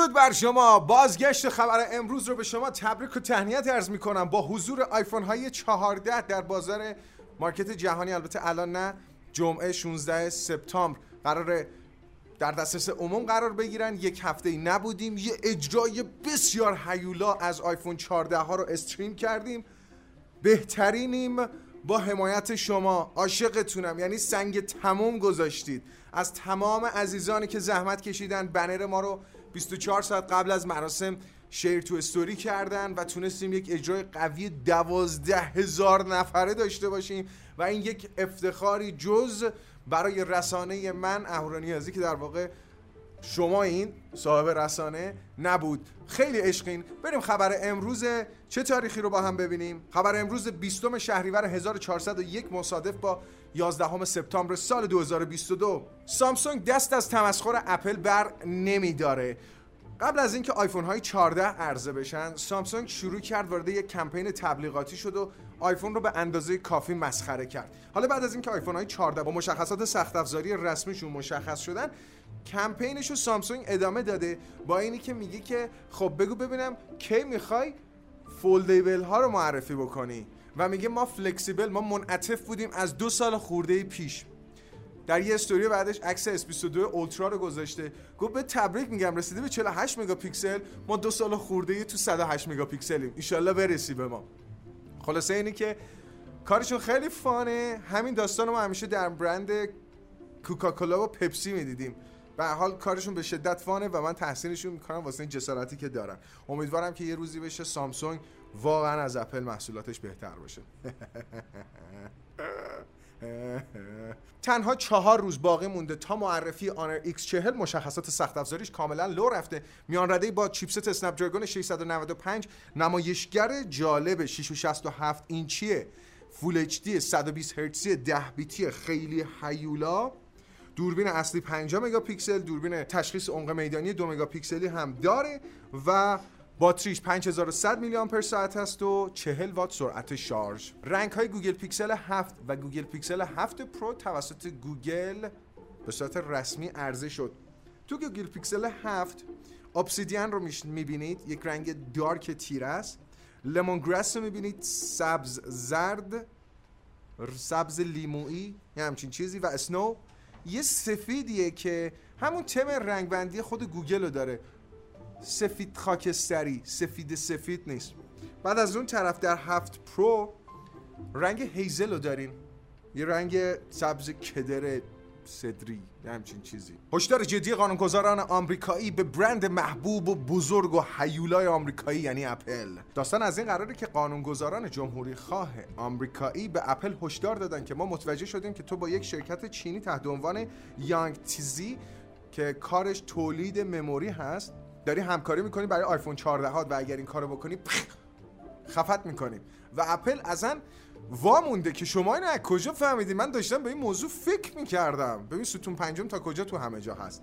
درود بر شما. بازگشت خبر امروز رو به شما تبریک و تهنیت ارز می‌کنم. با حضور آیفون های 14 در بازار مارکت جهانی البته الان نه جمعه 16 سپتامبر. قرار در دسترس عموم قرار بگیرن. یک هفته ای نبودیم. یه اجرای بسیار حیولا از آیفون 14 ها رو استریم کردیم. بهترینیم. با حمایت شما عاشقتونم. یعنی سنگ تموم گذاشتید. از تمام عزیزانی که زحمت کشیدن بنر ما رو 24 ساعت قبل از مراسم شیر تو استوری کردن و تونستیم یک اجرای قوی دوازده هزار نفره داشته باشیم و این یک افتخاری جز برای رسانه من اهورانیازی که در واقع شما این صاحب رسانه نبود. خیلی عشقین بریم خبر امروز چه تاریخی رو با هم ببینیم؟ خبر امروز 20 شهریور 1401 مصادف با 11 سپتامبر سال 2022 سامسونگ دست از تمسخر اپل بر نمیداره. قبل از اینکه آیفون های 14 عرضه بشن سامسونگ شروع کرد وارد یک کمپین تبلیغاتی شد و آیفون رو به اندازه کافی مسخره کرد. حالا بعد از اینکه آیفون های 14 با مشخصات سخت افزاری رسمیشون مشخص شدن کمپینش رو سامسونگ ادامه داده با اینی که میگه که خب بگو ببینم کی می‌خوای foldable ها رو معرفی بکنی. و میگه ما فلکسیبل ما منعطف بودیم از دو سال خورده پیش. در یه استوری بعدش عکس S22 اولترا رو گذاشته. گفت به تبریک میگم رسیده به 48 مگاپیکسل. ما دو سال خورده تو 108 مگاپیکسلیم. ان برسی به ما. خلاصه اینی که کارشون خیلی فانه. همین داستان ما همیشه در برند کوکاکولا و پپسی می‌دیدیم. به حال کارشون به شدت فانه و من تحسینشون می‌کنم واسه این جسارتی که دارن. امیدوارم که یه روزی بشه سامسونگ واقعا از اپل محصولاتش بهتر باشه. تنها چهار روز باقی مونده تا معرفی آنر X40 مشخصات سخت افزاریش کاملا لو رفته. میان رده با چیپست Snapdragon 695 نمایشگر جالب 667 اینچیه Full HD 120 هرتزی 10 بیتی خیلی هیولا دوربین اصلی 5 مگاپیکسل. دوربین تشخیص عمق میدانی 2 مگاپیکسلی هم داره و باتریش 5100 میلی آمپر ساعت هست و 40 وات سرعت شارژ. رنگ های گوگل پیکسل 7 و گوگل پیکسل 7 پرو توسط گوگل به صورت رسمی عرضه شد. تو گوگل پیکسل 7 Obsidian رو می‌بینید. یک رنگ dark تیره است. Lemongrass رو می‌بینید. سبز زرد سبز لیمویی یه همچین چیزی و Snow یه سفیدیه که همون تم رنگبندی خود گوگل رو داره. سفید خاکستری سفید سفید نیست. بعد از اون طرف در هفت پرو رنگ Hazel رو دارین یه رنگ سبز کدر سدری همچین چیزی. هشدار جدی قانونگذاران آمریکایی به برند محبوب و بزرگ و هیولای آمریکایی یعنی اپل. داستان از این قراره که قانونگذاران جمهوری خواه آمریکایی به اپل هشدار دادن که ما متوجه شدیم که تو با یک شرکت چینی تحت عنوان یانگ تیزی که کارش تولید مموری هست داری همکاری می‌کنی برای آیفون 14 و اگر این کارو بکنی خفت می‌کنیم و اپل ازن وامونده که شما اینو از کجا فهمیدی؟ من داشتم به این موضوع فکر می‌کردم. ببین ستون پنجم تا کجا تو همه جا هست.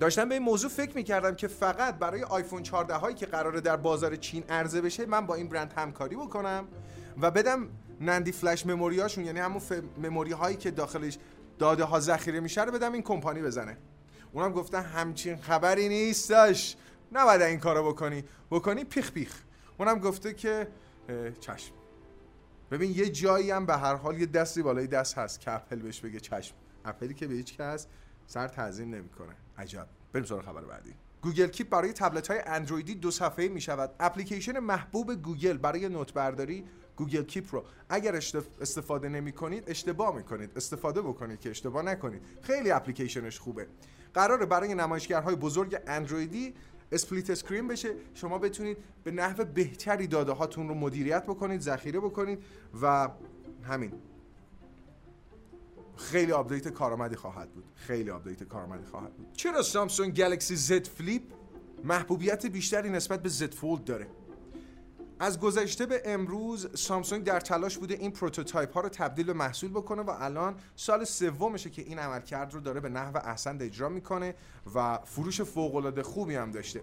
داشتم به این موضوع فکر می‌کردم که فقط برای آیفون 14 هایی که قراره در بازار چین عرضه بشه من با این برند همکاری بکنم و بدم NAND flash memory اشون یعنی همون. memory هایی که داخلش داده ها ذخیره میشه رو بدم این کمپانی بزنه. اونم گفتن همچین خبری نیستش نباید این کارو بکنی. بکنی پیخ پیخ. اونم گفته که چشم. ببین یه جایی هم به هر حال یه دستی بالای دست هست که اپل بهش بگه چشم. اپلی که به هیچ کس سر تعظیم نمی‌کنه. عجب. بریم سراغ خبر بعدی. Google Keep برای تبلت های اندرویدی دو صفحه می شود اپلیکیشن محبوب گوگل برای نوت برداری Google Keep رو. اگر استفاده نمی کنید اشتباه می کنید استفاده بکنید که اشتباه نکنید. خیلی اپلیکیشنش خوبه. قراره برای نمایشگرهای بزرگ اندرویدی split screen بشه. شما بتونید به نحو بهتری داده هاتون رو مدیریت بکنید ذخیره بکنید و همین. خیلی آپدیت کارآمدی خواهد بود. خیلی آپدیت کارآمدی خواهد بود. چرا سامسونگ گلکسی Z Flip؟ محبوبیت بیشتری نسبت به Z Fold داره. از گذشته به امروز سامسونگ در تلاش بوده این prototype ها رو تبدیل به محصول بکنه و الان سال سومشه که این عملکرد رو داره به نحو احسن اجرا می‌کنه و فروش فوق العاده خوبی هم داشته.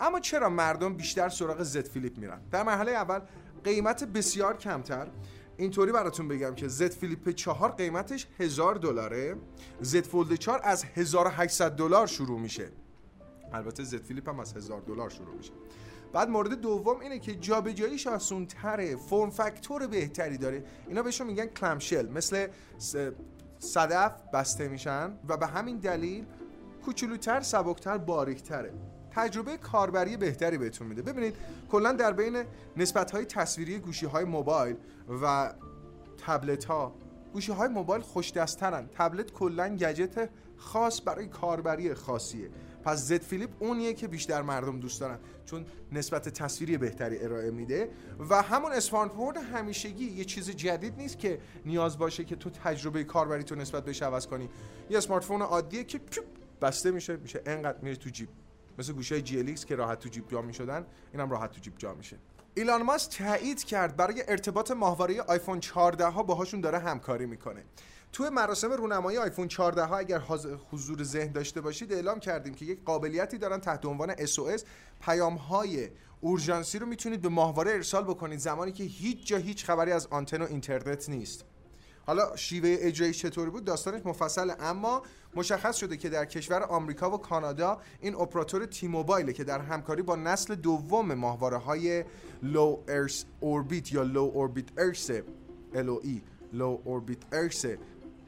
اما چرا مردم بیشتر سراغ Z Flip میرن؟ در مرحله اول قیمت بسیار کمتر. اینطوری براتون بگم که Z Flip 4 قیمتش 1000 دلاره. Z Fold 4 از 1800 دلار شروع میشه. البته زد فیلیپ هم از هزار دلار شروع میشه. بعد مورد دوم اینه که جابجاییش آسون تره فرم فاکتور بهتری داره. اینا بهشون میگن کلمشل. مثل صدف بسته میشن و به همین دلیل کوچولوتر سبکتر باریکتره. تجربه کاربری بهتری بهتون میده. ببینید کلا در بین نسبت های تصویری گوشی های موبایل و تبلت ها گوشی های موبایل خوش دستترن تبلت کلا گجت خاص برای کاربری خاصیه. پس زد فیلیپ اونیه که بیشتر مردم دوست دارن چون نسبت تصویری بهتری ارائه میده. و همون اسمارت همیشگی یه چیز جدید نیست که نیاز باشه که تو تجربه کاربری تو نسبت بهش عوض کنی. یه اسمارت فون عادیه که بسته میشه میشه انقدر میره تو جیب. مثل گوشه جی که راحت تو جیب جا می‌شدن اینم راحت تو جیب جا میشه. ایلان ماسک تایید کرد برای ارتباط ماهواره آیفون 14 ها باهاشون داره همکاری می‌کنه. توی مراسم رونمایی آیفون 14 ها اگر حضور ذهن داشته باشید اعلام کردیم که یک قابلیتی دارن تحت عنوان SOS پیام های اورژانسی رو می‌تونید به ماهواره ارسال بکنید. زمانی که هیچ جا هیچ خبری از آنتن و اینترنت نیست. حالا شیوه اجرایی چطوری بود؟ داستانش مفصله اما مشخص شده که در کشور آمریکا و کانادا این اپراتور تی موبایل که در همکاری با نسل دوم ماهواره های لو ارس اوربیت یا لو اوربیت ارس LOE لو اوربیت ارس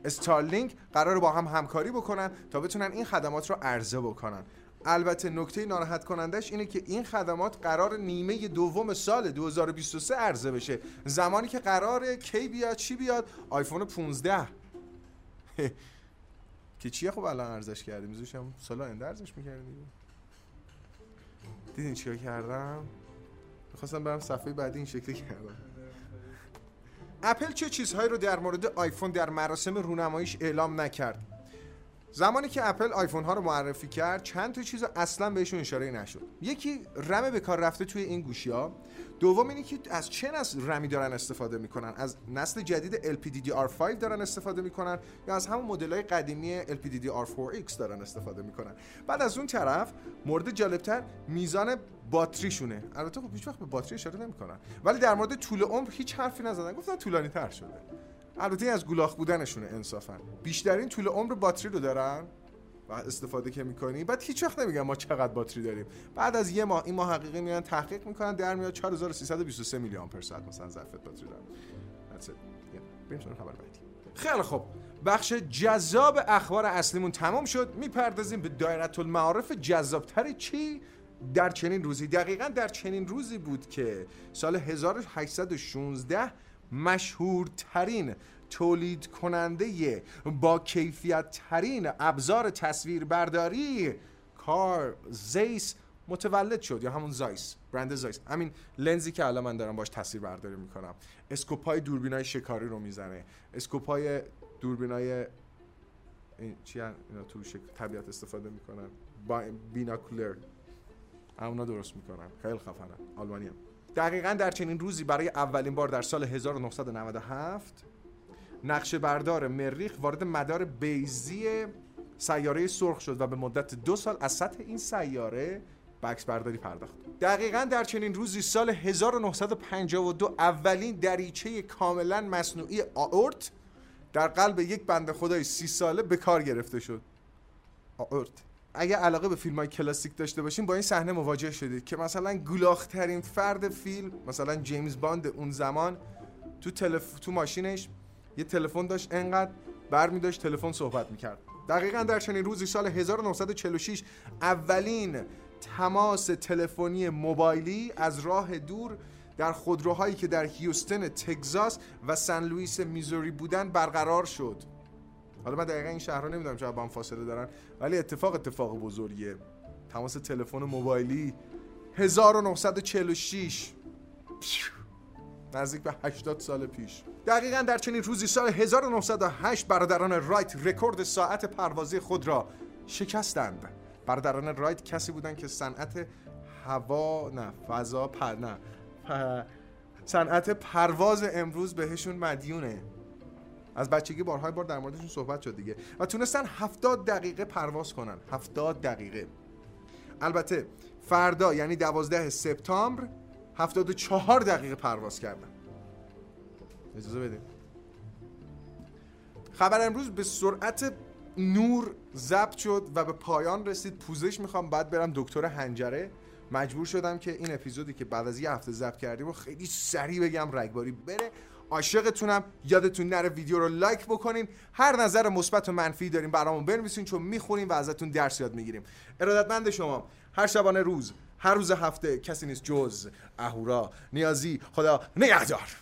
استارلینک قرار با هم همکاری بکنن تا بتونن این خدمات رو عرضه بکنن. البته نکته ناراحت کنندش اینه که این خدمات قرار نیمه دوم سال 2023 عرضه بشه. زمانی که قرار کی بیاد چی بیاد؟ آیفون 15 که چیه خب الان ارزش کردیم؟ میزوش هم سال آینده ارزش می‌کردیم دیدین چیکار کردم؟ می‌خواستم برم صفحه بعدی این شکلی کردم. اپل چه چیزهایی رو در مورد آیفون در مراسم رونماییش اعلام نکرد؟ زمانی که اپل آیفون ها رو معرفی کرد چند تا چیز اصلا بهشون اشاره نشد. یکی رم به کار رفته توی این گوشی ها دوم اینه که از چه نسل رمی دارن استفاده می‌کنن؟ از نسل جدید LPDDR5 دارن استفاده می‌کنن یا از همون مدل های قدیمی LPDDR4X دارن استفاده می‌کنن؟ بعد از اون طرف مورد جالبتر میزان باتریشونه. البته خب هیچ وقت به باتری اشاره نمی‌کنن. ولی در مورد طول عمر هیچ حرفی نزدن. گفتن طولانی تر شده. البته از گولاخ بودنشونه انصافا. بیشترین طول عمر باتری رو دارن و استفاده که می‌کنی. بعد هیچ وقت نمیگن ما چقدر باتری داریم. بعد از یه ماه این ماه حقیقی میان تحقیق می‌کنن در میاد 4323 میلی آمپر ساعت مثلا ظرفیت باتری دارن. بریم خبر بعدی. خیلی خوب. بخش جذاب اخبار اصلیمون تمام شد. می‌پردازیم به دایره المعارف جذابتر چی؟ در چنین روزی دقیقا در چنین روزی بود که سال 1816 مشهورترین تولید کننده با کیفیت ترین ابزار تصویربرداری کار زیس متولد شد یا همون زایس برند زایس همین لنزی که الان من دارم باش تصویر برداری می‌کنم. اسکوپای دوربینای شکاری رو می‌زنه. اسکوپای دوربینای این چی اینا تو طبیعت استفاده می‌کنن. با بیناکولر. اونا درست می‌کنن. خیلی خفنه آلمانی هم. دقیقا در چنین روزی برای اولین بار در سال 1997 نقشه بردار مریخ وارد مدار بیزی سیاره سرخ شد و به مدت دو سال از سطح این سیاره بکس برداری پرداخت. دقیقا در چنین روزی سال 1952 اولین دریچه کاملا مصنوعی آورت در قلب یک بنده خدای سی ساله به کار گرفته شد. آورت. اگه علاقه به فیلم های کلاسیک داشته باشین با این صحنه مواجه شدید که مثلا گلاخترین فرد فیلم مثلا جیمز باند اون زمان تو تلف... تو ماشینش یه تلفن داشت انقدر برمی داشت تلفن صحبت می‌کرد. دقیقا در چنین روزی سال 1946 اولین تماس تلفنی موبایلی از راه دور در خودروهایی که در هیوستن تگزاس و سن لوئیس میزوری بودن برقرار شد. حالا من دقیقا این شهرها نمی‌دونم چرا با هم فاصله دارن ولی اتفاق اتفاق بزرگیه. تماس تلفن موبایلی 1946 نزدیک به 80 سال پیش. دقیقا در چنین روزی سال 1908 برادران رایت رکورد ساعت پروازی خود را شکستند. برادران رایت کسی بودند که صنعت هوا نه فضا پر نه صنعت پرواز امروز بهشون مدیونه. از بچگی بارهای بار در موردشون صحبت شد دیگه. و تونستن 70 دقیقه پرواز کنن. 70 دقیقه. البته فردا یعنی 12 سپتامبر 74 دقیقه پرواز کردن. اجازه بده خبر امروز به سرعت نور ضبط شد و به پایان رسید. پوزش می‌خوام بعد برم دکتر هنجره. مجبور شدم که این اپیزودی که بعد از یه هفته ضبط کردیم و خیلی سریع بگم رگباری بره. عاشقتونم. یادتون نره ویدیو رو لایک بکنین. هر نظر مثبت و منفی داریم برامون بنویسین چون می‌خونیم و ازتون درس یاد می‌گیریم. ارادتمند شما هر شبانه روز هر روز هفته کسی نیست جز اهورا نیازی. خدا نگهدار.